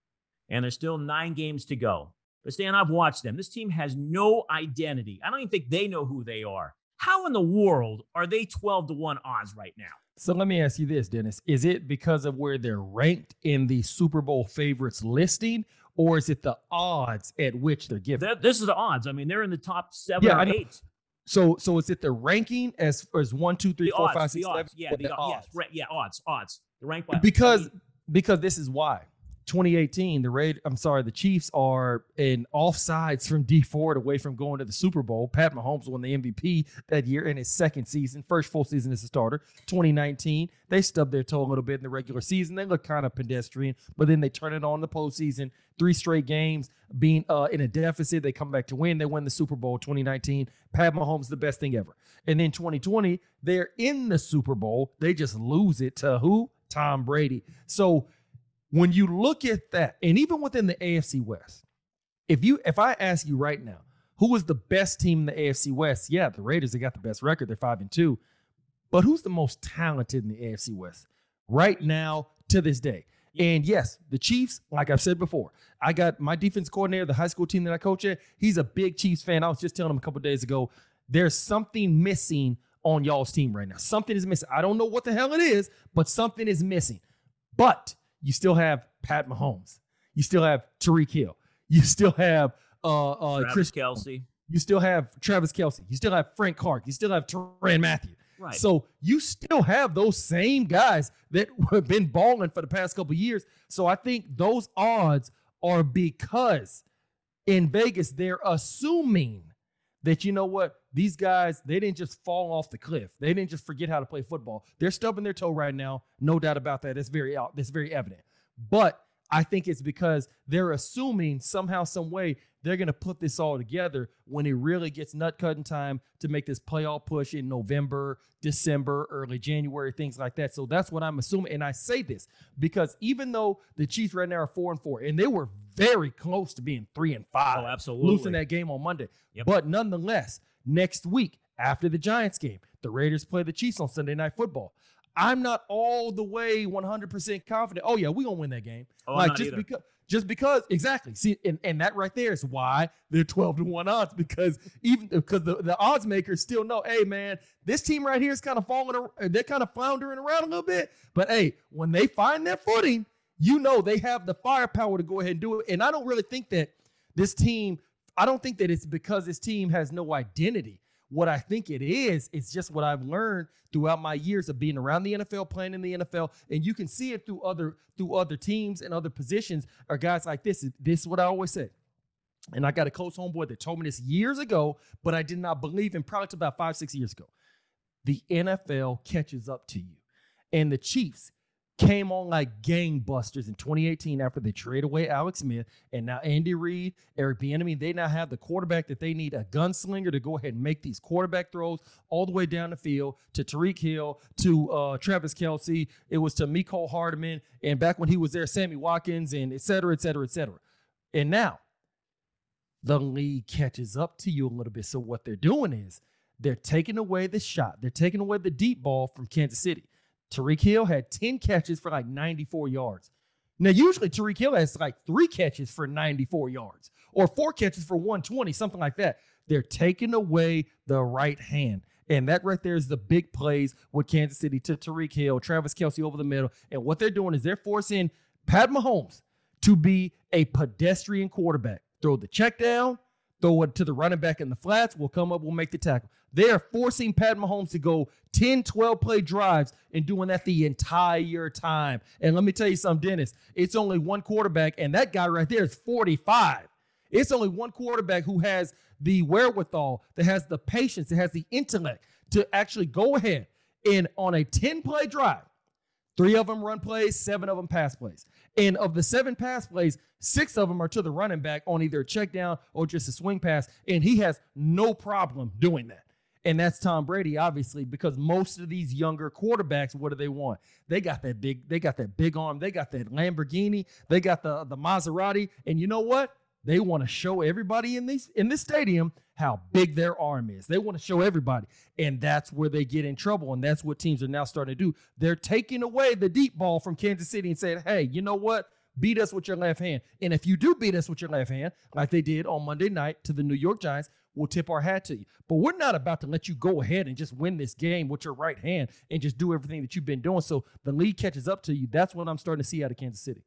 and there's still nine games to go. But Stan, I've watched them. This team has no identity. I don't even think they know who they are. How in the world are they 12 to 1 odds right now? So let me ask you this, Dennis. Is it because of where they're ranked in the Super Bowl favorites listing, or is it the odds at which they're given? This is the odds. I mean, they're in the top seven Yeah, or eight. So so is it the ranking as as one, two, three, The four, odds, five, the odds. seven? Yeah, Or the, odds. Yes, right, yeah, odds, odds. They're ranked by because because this is why 2018 the raid i'm sorry the chiefs are in offsides from Dee Ford away from going to the super bowl. Pat mahomes won the mvp that year in his second season first full season as a starter 2019 they stubbed their toe a little bit in the regular season. They look kind of pedestrian but then they turn it on the postseason. Three straight games being uh, in a deficit. They come back to win. They win the super bowl 2019 pat mahomes the best thing ever. And then 2020 they're in the super bowl. They just lose it to who? Tom brady. So when you look at that, and even within the AFC West, if you if I ask you right now, who is the best team in the AFC West? Yeah, the Raiders, they got the best record. They're five and two. But who's the most talented in the AFC West right now to this day? And yes, the Chiefs, like I've said before, I got my defense coordinator, the high school team that I coach at, he's a big Chiefs fan. I was just telling him a couple days ago, there's something missing on y'all's team right now. Something is missing. I don't know what the hell it is, but something is missing. But you still have Pat Mahomes. You still have Tyreek Hill. You still have uh, uh, Travis Chris Kelce. You still have Travis Kelce. You still have Frank Clark. You still have Tyrann Mathieu. Right. So you still have those same guys that <laughs> have been balling for the past couple years. So I think those odds are because in Vegas they're assuming that you know what these guys they didn't just fall off the cliff. They didn't just forget how to play football. They're stubbing their toe right now, no doubt about that. It's very out. That's very evident. But I think it's because they're assuming somehow, some way, they're going to put this all together when it really gets nut cutting time to make this playoff push in November, December, early January, things like that. So that's what I'm assuming. And I say this because even though the Chiefs right now are four and four, and they were very close to being three and five, Oh, absolutely. losing that game on Monday. Yep. But nonetheless, next week after the Giants game, the Raiders play the Chiefs on Sunday Night Football. I'm not all the way 100% confident. Oh yeah, we gonna win that game. Oh, like not just either. because Just because, exactly. See, and, and that right there is why they're 12 to 1 odds because even because the, the odds makers still know, hey, man, this team right here is kind of falling, they're kind of floundering around a little bit. But hey, when they find their footing, you know they have the firepower to go ahead and do it. And I don't really think that this team, I don't think that it's because this team has no identity. What I think it is, it's just what I've learned throughout my years of being around the NFL, playing in the NFL, and you can see it through other through other teams and other positions or guys like this. This is what I always say. And I got a close homeboy that told me this years ago, but I did not believe in probably about five, six years ago. The NFL catches up to you. And the Chiefs came on like gangbusters in 2018 after they trade away Alex Smith and now Andy Reid, Eric Bieniemy. They now have the quarterback that they need, a gunslinger to go ahead and make these quarterback throws all the way down the field to Tyreek Hill, to uh, Travis Kelce. It was to Mecole Hardman, and back when he was there, Sammy Watkins, and et cetera, et cetera, et cetera. And now the league catches up to you a little bit. So what they're doing is they're taking away the shot. They're taking away the deep ball from Kansas City. Tyreek Hill had 10 catches for like 94 yards. Now, usually Tyreek Hill has like three catches for 94 yards or four catches for 120, something like that. They're taking away the right hand. And that right there is the big plays with Kansas City to Tyreek Hill, Travis Kelce over the middle. And what they're doing is they're forcing Pat Mahomes to be a pedestrian quarterback. Throw the check down, throw it to the running back in the flats. We'll come up, we'll make the tackle. They are forcing Pat Mahomes to go 10, 12 play drives and doing that the entire time. And let me tell you something, Dennis, it's only one quarterback, and that guy right there is 45. It's only one quarterback who has the wherewithal, that has the patience, that has the intellect to actually go ahead and on a 10 play drive, three of them run plays, seven of them pass plays. And of the seven pass plays, six of them are to the running back on either a check down or just a swing pass. And he has no problem doing that. And that's Tom Brady, obviously, because most of these younger quarterbacks, what do they want? They got that big, they got that big arm, they got that Lamborghini, they got the the Maserati, and you know what? They want to show everybody in these in this stadium how big their arm is. They want to show everybody, and that's where they get in trouble. And that's what teams are now starting to do. They're taking away the deep ball from Kansas City and saying, "Hey, you know what? Beat us with your left hand. And if you do beat us with your left hand, like they did on Monday night to the New York Giants, we'll tip our hat to you. But we're not about to let you go ahead and just win this game with your right hand and just do everything that you've been doing. So the league catches up to you. That's what I'm starting to see out of Kansas City.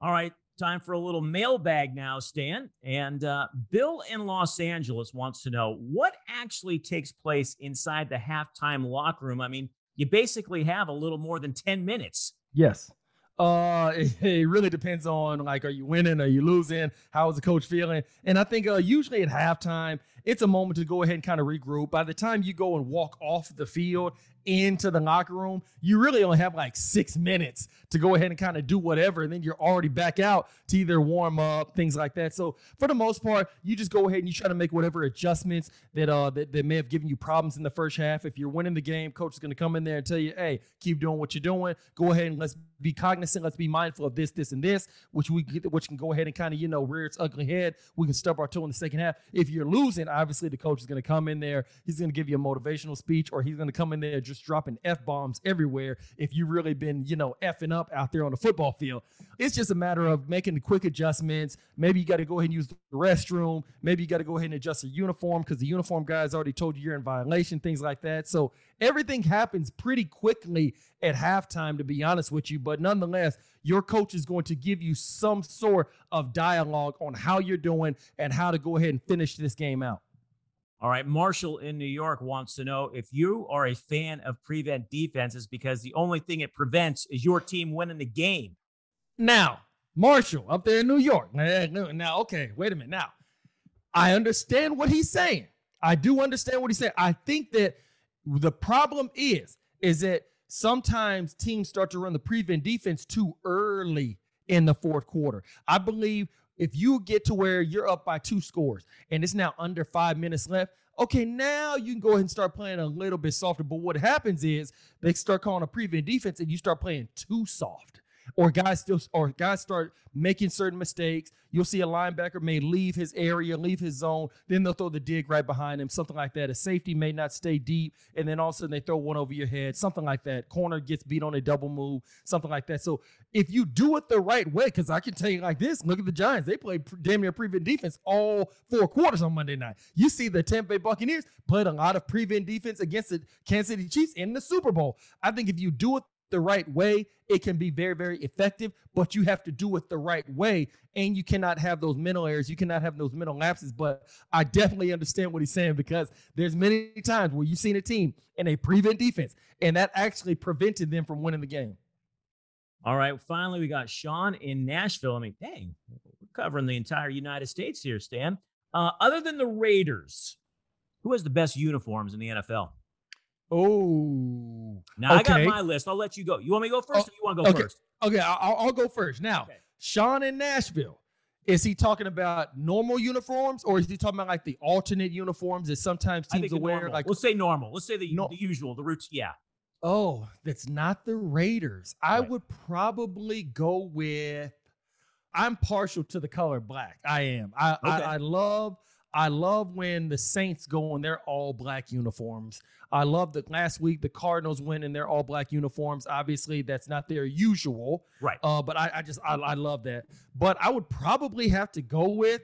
All right, time for a little mailbag now, Stan. And uh, Bill in Los Angeles wants to know what actually takes place inside the halftime locker room. I mean, you basically have a little more than 10 minutes. Yes. Uh, <laughs> it, it, really depends on like, are you winning? Are you losing? How is the coach feeling? And I think uh, usually at halftime, it's a moment to go ahead and kind of regroup. By the time you go and walk off the field into the locker room, you really only have like six minutes to go ahead and kind of do whatever. And then you're already back out to either warm up, things like that. So for the most part, you just go ahead and you try to make whatever adjustments that uh that, that may have given you problems in the first half. If you're winning the game, coach is going to come in there and tell you, hey, keep doing what you're doing. Go ahead and let's be cognizant. Let's be mindful of this, this, and this, which we which can go ahead and kind of, you know, rear its ugly head. We can stub our toe in the second half. If you're losing, obviously the coach is going to come in there. He's going to give you a motivational speech or he's going to come in there just dropping F bombs everywhere if you've really been, you know, effing up out there on the football field. It's just a matter of making the quick adjustments. Maybe you got to go ahead and use the restroom. Maybe you got to go ahead and adjust your uniform because the uniform guys already told you you're in violation, things like that. So everything happens pretty quickly at halftime, to be honest with you. But nonetheless, your coach is going to give you some sort of dialogue on how you're doing and how to go ahead and finish this game out. All right, Marshall in New York wants to know if you are a fan of prevent defenses because the only thing it prevents is your team winning the game. Now, Marshall up there in New York. Now, okay, wait a minute. Now, I understand what he's saying. I do understand what he's saying. I think that the problem is is that sometimes teams start to run the prevent defense too early in the fourth quarter. I believe if you get to where you're up by two scores and it's now under five minutes left, okay, now you can go ahead and start playing a little bit softer. But what happens is they start calling a prevent defense and you start playing too soft. Or guys still or guys start making certain mistakes. You'll see a linebacker may leave his area, leave his zone, then they'll throw the dig right behind him, something like that. A safety may not stay deep, and then all of a sudden they throw one over your head, something like that. Corner gets beat on a double move, something like that. So if you do it the right way, because I can tell you like this, look at the Giants. They played damn near prevent defense all four quarters on Monday night. You see the Tampa Bay Buccaneers played a lot of prevent defense against the Kansas City Chiefs in the Super Bowl. I think if you do it the right way, it can be very, very effective, but you have to do it the right way. And you cannot have those mental errors. You cannot have those mental lapses. But I definitely understand what he's saying because there's many times where you've seen a team in a prevent defense, and that actually prevented them from winning the game. All right. Finally, we got Sean in Nashville. I mean, dang, we're covering the entire United States here, Stan. Uh, other than the Raiders, who has the best uniforms in the NFL? Oh, Now I got my list. I'll let you go. You want me to go first, Oh, or you want to go okay. first? okay. I'll, I'll go first. Now, Okay. Sean in Nashville. Is he talking about normal uniforms, or is he talking about like the alternate uniforms that sometimes teams will wear? normal. Like, let's say normal. Let's say the, No. the usual, the roots. Yeah. Oh, that's not the Raiders. I Right. would probably go with. I'm partial to the color black. I am. I, Okay. I I love I love when the Saints go in their all black uniforms. I love that last week the Cardinals went in their all black uniforms. Obviously, that's not their usual. Right. Uh, but I, I just I, I love that. But I would probably have to go with,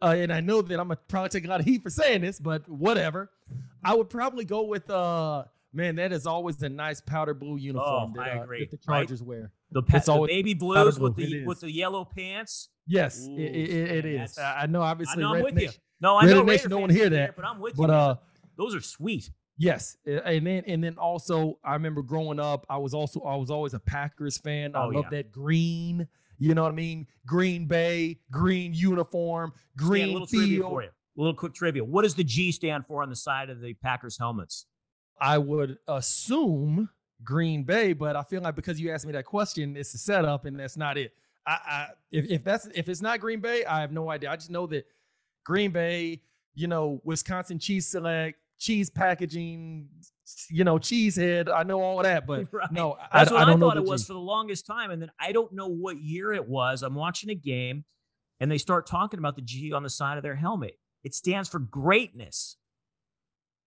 uh, and I know that I'm gonna probably take a lot of heat for saying this, but whatever. I would probably go with uh man, that is always a nice powder blue uniform Oh, that, I uh, agree, that the right? Chargers wear. The, pa- the baby blues with the with the yellow pants. Yes, Ooh, it, it, it is. I I know I obviously know I'm with Nation, you. No, I Red know Nation Raider don't wanna hear do that, but I'm with but you. uh those are sweet. Yes, and then and then also I remember growing up, I was also I was always a Packers fan. I Oh, love yeah. that green. You know what I mean? Green Bay, green uniform, Stan, green a little trivia for you. A little quick trivia. What does the G stand for on the side of the Packers helmets? I would assume Green Bay, but I feel like because you asked me that question, it's a setup, and that's not it. I, I if, if that's if it's not Green Bay, I have no idea. I just know that Green Bay, you know, Wisconsin cheese select, cheese packaging, you know, cheese head. I know all of that, but <laughs> Right. no, I, That's what I, don't thought it was for the longest time. And then I don't know what year it was. I'm watching a game and they start talking about the G on the side of their helmet. It stands for greatness.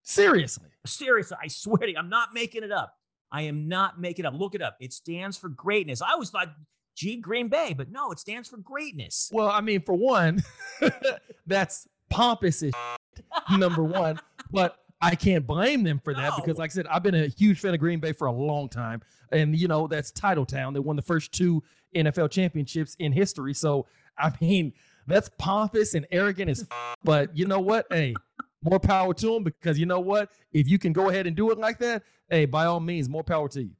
Seriously. Seriously, I swear to you, I'm not making it up. I am not making it up. Look it up. It stands for greatness. I always thought G Green Bay, but no, it stands for greatness. Well, I mean, for one, <laughs> that's pompous as shit, <laughs> number one. But I can't blame them for that because, like I said, I've been a huge fan of Green Bay for a long time, and you know that's Title Town. They won the first two NFL championships in history. So, I <laughs> mean, that's pompous and arrogant as. f- But you know what? Hey, more power to them because you know what? If you can go ahead and do it like that, hey, by all means, more power to you.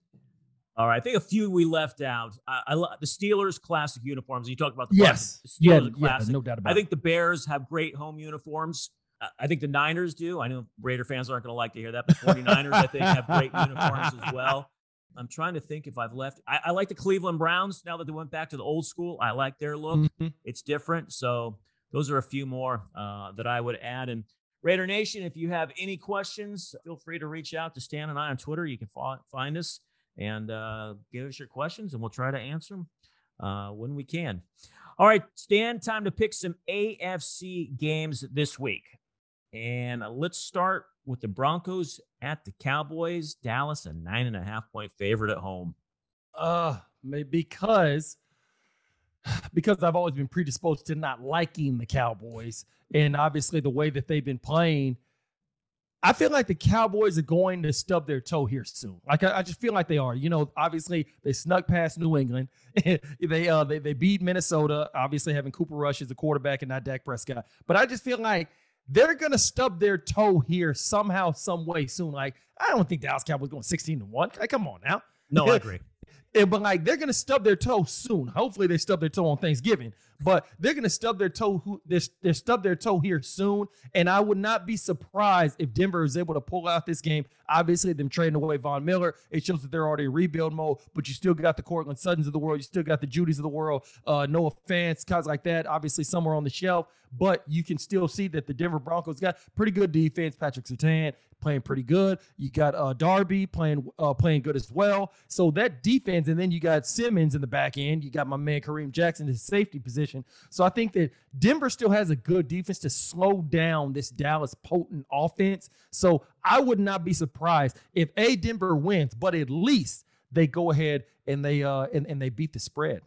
All right, I think a few we left out. I, I lo- the Steelers classic uniforms. You talked about the Yes, Bucks. The yeah, Steelers yeah, classic. no doubt about I it. I think the Bears have great home uniforms. I think the Niners do. I know Raider fans aren't going to like to hear that, but 49ers, I think, have great uniforms as well. I'm trying to think if I've left. I, I like the Cleveland Browns now that they went back to the old school. I like their look. Mhm. It's different. So those are a few more uh, that I would add. And Raider Nation, if you have any questions, feel free to reach out to Stan and I on Twitter. You can find us and uh, give us your questions, and we'll try to answer them uh, when we can. All right, Stan, time to pick some AFC games this week. And let's start with the Broncos at the Cowboys. Dallas, a nine and a half point favorite at home. Uh, because <sighs> because I've always been predisposed to not liking the Cowboys, and obviously the way that they've been playing, I feel like the Cowboys are going to stub their toe here soon. Like I, I just feel like they are. You know, obviously they snuck past New England. <laughs> they uh they, they beat Minnesota, obviously having Cooper Rush as the quarterback and not Dak Prescott. But I just feel like they're gonna stub their toe here somehow, some way soon. Like I don't think Dallas Cowboys going 16 to one. Like, come on now. No, I <laughs> agree. Yeah, but like they're gonna stub their toe soon. Hopefully they stub their toe on Thanksgiving. But they're going to stub their toe. Who they're, they're stub their toe here soon, and I would not be surprised if Denver is able to pull out this game. Obviously, them trading away Von Miller, it shows that they're already in rebuild mode. But you still got the Courtland Suttons of the world, you still got the Jeudys of the world, uh, Noah Fants, guys like that. Obviously, somewhere on the shelf, but you can still see that the Denver Broncos got pretty good defense. Patrick Surtain playing pretty good. You got uh, Darby playing uh, playing good as well. So that defense, and then you got Simmons in the back end. You got my man Kareem Jackson, in his safety position. So I think that Denver still has a good defense to slow down this Dallas potent offense. So I would not be surprised if a Denver wins, but at least they go ahead and they uh and, and they beat the spread.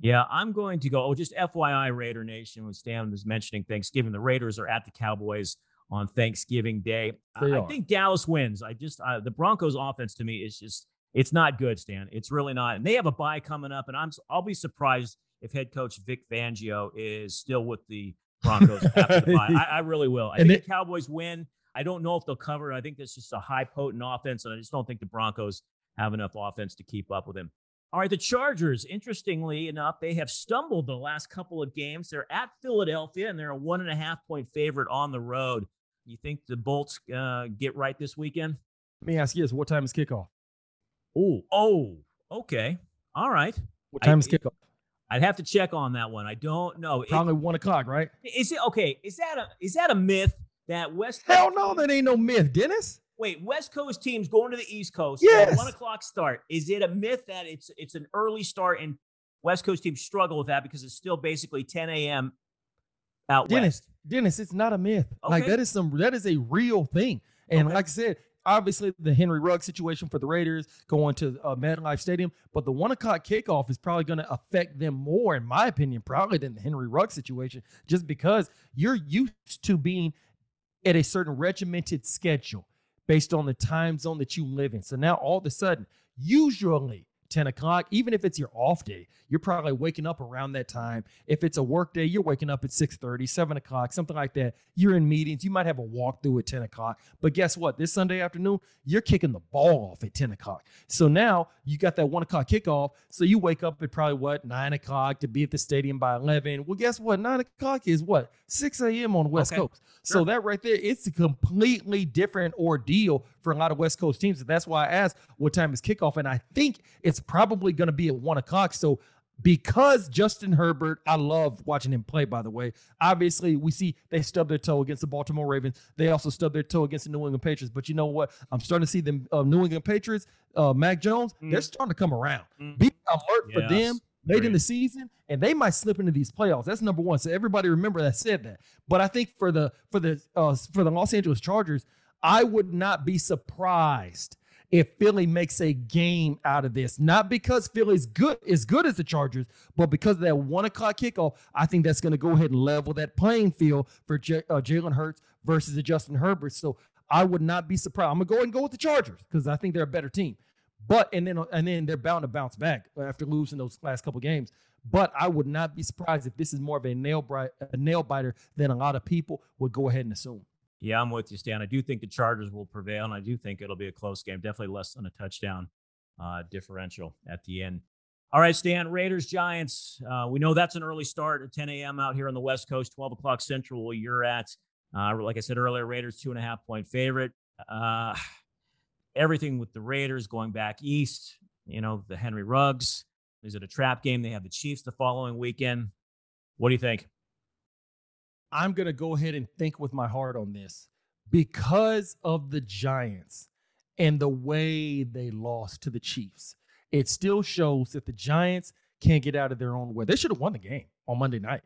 Yeah, I'm going to go. Oh, just FYI, Raider Nation, when Stan was mentioning Thanksgiving, the Raiders are at the Cowboys on Thanksgiving Day. I, I, think Dallas wins. I just uh, the Broncos offense to me is just it's not good, Stan. It's really not. And they have a bye coming up, and I'm I'll be surprised if head coach Vic Fangio is still with the Broncos after the bye. I, <laughs> I really will. I and think they, the Cowboys win. I don't know if they'll cover. I think it's just a high potent offense, and I just don't think the Broncos have enough offense to keep up with him. All right, the Chargers, interestingly enough, they have stumbled the last couple of games. They're at Philadelphia and they're a one and a half point favorite on the road. You think the Bolts uh, get right this weekend? Let me ask you this: What time is kickoff? Oh, oh, okay, all right. What time I, is kickoff? I'd have to check on that one. I don't know. Probably it, one o'clock, right? Is it okay? Is that a is that a myth that West? Coast Hell no, that ain't no myth, Dennis. Wait, West Coast teams going to the East Coast. Yes. One o'clock start. Is it a myth that it's it's an early start and West Coast teams struggle with that because it's still basically 10 a.m. out Dennis, west? Dennis, it's not a myth. Okay. Like that is some that is a real thing. And okay. like I said, obviously the Henry Rugg situation for the Raiders going to uh, MetLife Stadium, but the one o'clock kickoff is probably going to affect them more, in my opinion, probably than the Henry Rugg situation, just because you're used to being at a certain regimented schedule based on the time zone that you live in. So now all of a sudden, usually 10 o'clock, even if it's your off day, you're probably waking up around that time. If it's a work day, you're waking up at 6 30, 7 o'clock, something like that. You're in meetings. You might have a walkthrough at 10 o'clock. But guess what? This Sunday afternoon, you're kicking the ball off at 10 o'clock. So now you got that 1 o'clock kickoff. So you wake up at probably what, 9 o'clock to be at the stadium by 11. Well, guess what? 9 o'clock is what? 6 a.m. on the West okay. Coast. Sure. So that right there, it's a completely different ordeal for a lot of West Coast teams. And that's why I asked what time is kickoff. And I think it's probably going to be at 1 o'clock. So because Justin Herbert, I love watching him play, by the way. Obviously, we see they stub their toe against the Baltimore Ravens. They also stub their toe against the New England Patriots. But you know what? I'm starting to see the uh, New England Patriots, uh, Mac Jones, mm. they're starting to come around. Mm. Be alert yes. for them late Great. in the season, and they might slip into these playoffs. That's number one. So everybody remember that said that. But I think for the for the uh, for the Los Angeles Chargers, I would not be surprised if Philly makes a game out of this. Not because Philly's good as good as the Chargers, but because of that one o'clock kickoff, I think that's going to go ahead and level that playing field for J- uh, Jalen Hurts versus the Justin Herbert. So I would not be surprised. I'm gonna go ahead and go with the Chargers because I think they're a better team. But and then and then they're bound to bounce back after losing those last couple games. But I would not be surprised if this is more of a nail bite, a nail biter than a lot of people would go ahead and assume. Yeah, I'm with you, Stan. I do think the Chargers will prevail, and I do think it'll be a close game. Definitely less than a touchdown uh, differential at the end. All right, Stan. Raiders Giants. Uh, we know that's an early start at 10 a.m. out here on the West Coast, 12 o'clock Central. Where you're at, uh, like I said earlier, Raiders two and a half point favorite. Uh, <sighs> everything with the Raiders going back east. You know the Henry Ruggs. Is it a trap game? They have the Chiefs the following weekend. What do you think? I'm going to go ahead and think with my heart on this because of the Giants and the way they lost to the Chiefs. It still shows that the Giants can't get out of their own way. They should have won the game on Monday night,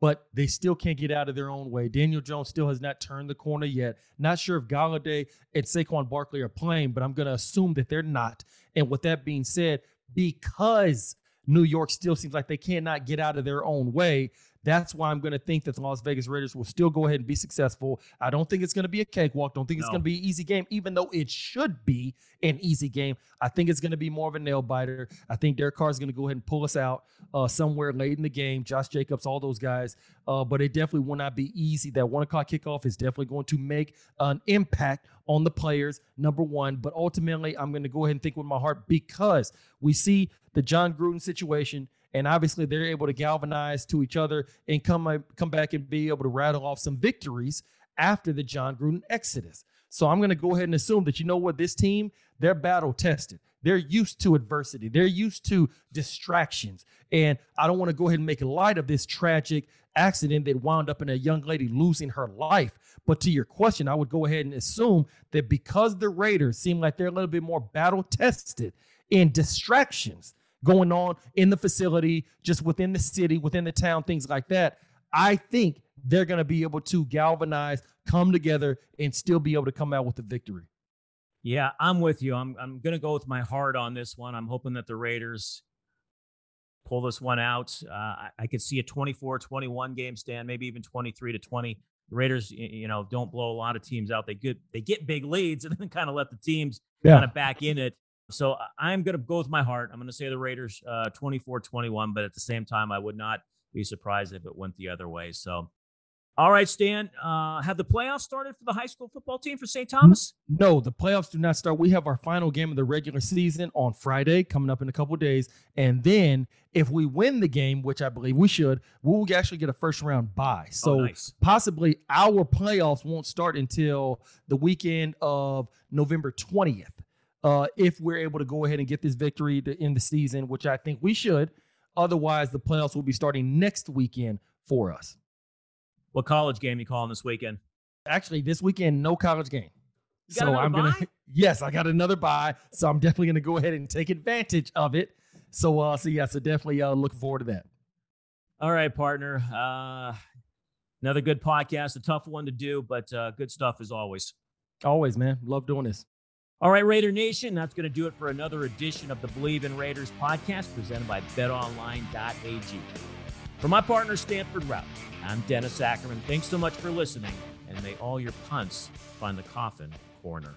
but they still can't get out of their own way. Daniel Jones still has not turned the corner yet. Not sure if Golladay and Saquon Barkley are playing, but I'm going to assume that they're not. And with that being said, because New York still seems like they cannot get out of their own way, that's why I'm going to think that the Las Vegas Raiders will still go ahead and be successful. I don't think it's going to be a cakewalk. Don't think no. it's going to be an easy game, even though it should be an easy game. I think it's going to be more of a nail biter. I think Derek Carr is going to go ahead and pull us out uh, somewhere late in the game. Josh Jacobs, all those guys. Uh, but it definitely will not be easy. That one o'clock kickoff is definitely going to make an impact on the players, number one. But ultimately, I'm going to go ahead and think with my heart because we see the Jon Gruden situation and obviously they're able to galvanize to each other and come come back and be able to rattle off some victories after the Jon Gruden exodus. So I'm going to go ahead and assume that you know what this team they're battle tested. They're used to adversity. They're used to distractions. And I don't want to go ahead and make light of this tragic accident that wound up in a young lady losing her life. But to your question, I would go ahead and assume that because the Raiders seem like they're a little bit more battle tested in distractions going on in the facility, just within the city, within the town, things like that, I think they're going to be able to galvanize, come together, and still be able to come out with a victory. Yeah, I'm with you. I'm I'm going to go with my heart on this one. I'm hoping that the Raiders pull this one out. Uh, I, I could see a 24-21 game stand, maybe even 23 to 20. The Raiders, you know, don't blow a lot of teams out. They get they get big leads <laughs> and then kind of let the teams yeah. kind of back in it. So I'm going to go with my heart. I'm going to say the Raiders uh, 24-21, but at the same time, I would not be surprised if it went the other way. So all right, Stan. Uh, have the playoffs started for the high school football team for St. Thomas? No, the playoffs do not start. We have our final game of the regular season on Friday, coming up in a couple days, and then if we win the game, which I believe we should, we will actually get a first round bye. Oh, so oh, nice. possibly our playoffs won't start until the weekend of November twentieth. Uh, if we're able to go ahead and get this victory to end the season, which I think we should. Otherwise, the playoffs will be starting next weekend for us. What college game you calling this weekend? Actually, this weekend, no college game. so I'm gonna <laughs> yes, I got another buy. So I'm definitely gonna go ahead and take advantage of it. So uh so yeah, so definitely uh looking forward to that. All right, partner. Uh another good podcast, a tough one to do, but uh good stuff as always. Always, man. Love doing this. All right, Raider Nation, that's going to do it for another edition of the Bleav in Raiders podcast presented by betonline.ag. For my partner, Stanford Routt, I'm Dennis Ackerman. Thanks so much for listening, and may all your punts find the coffin corner.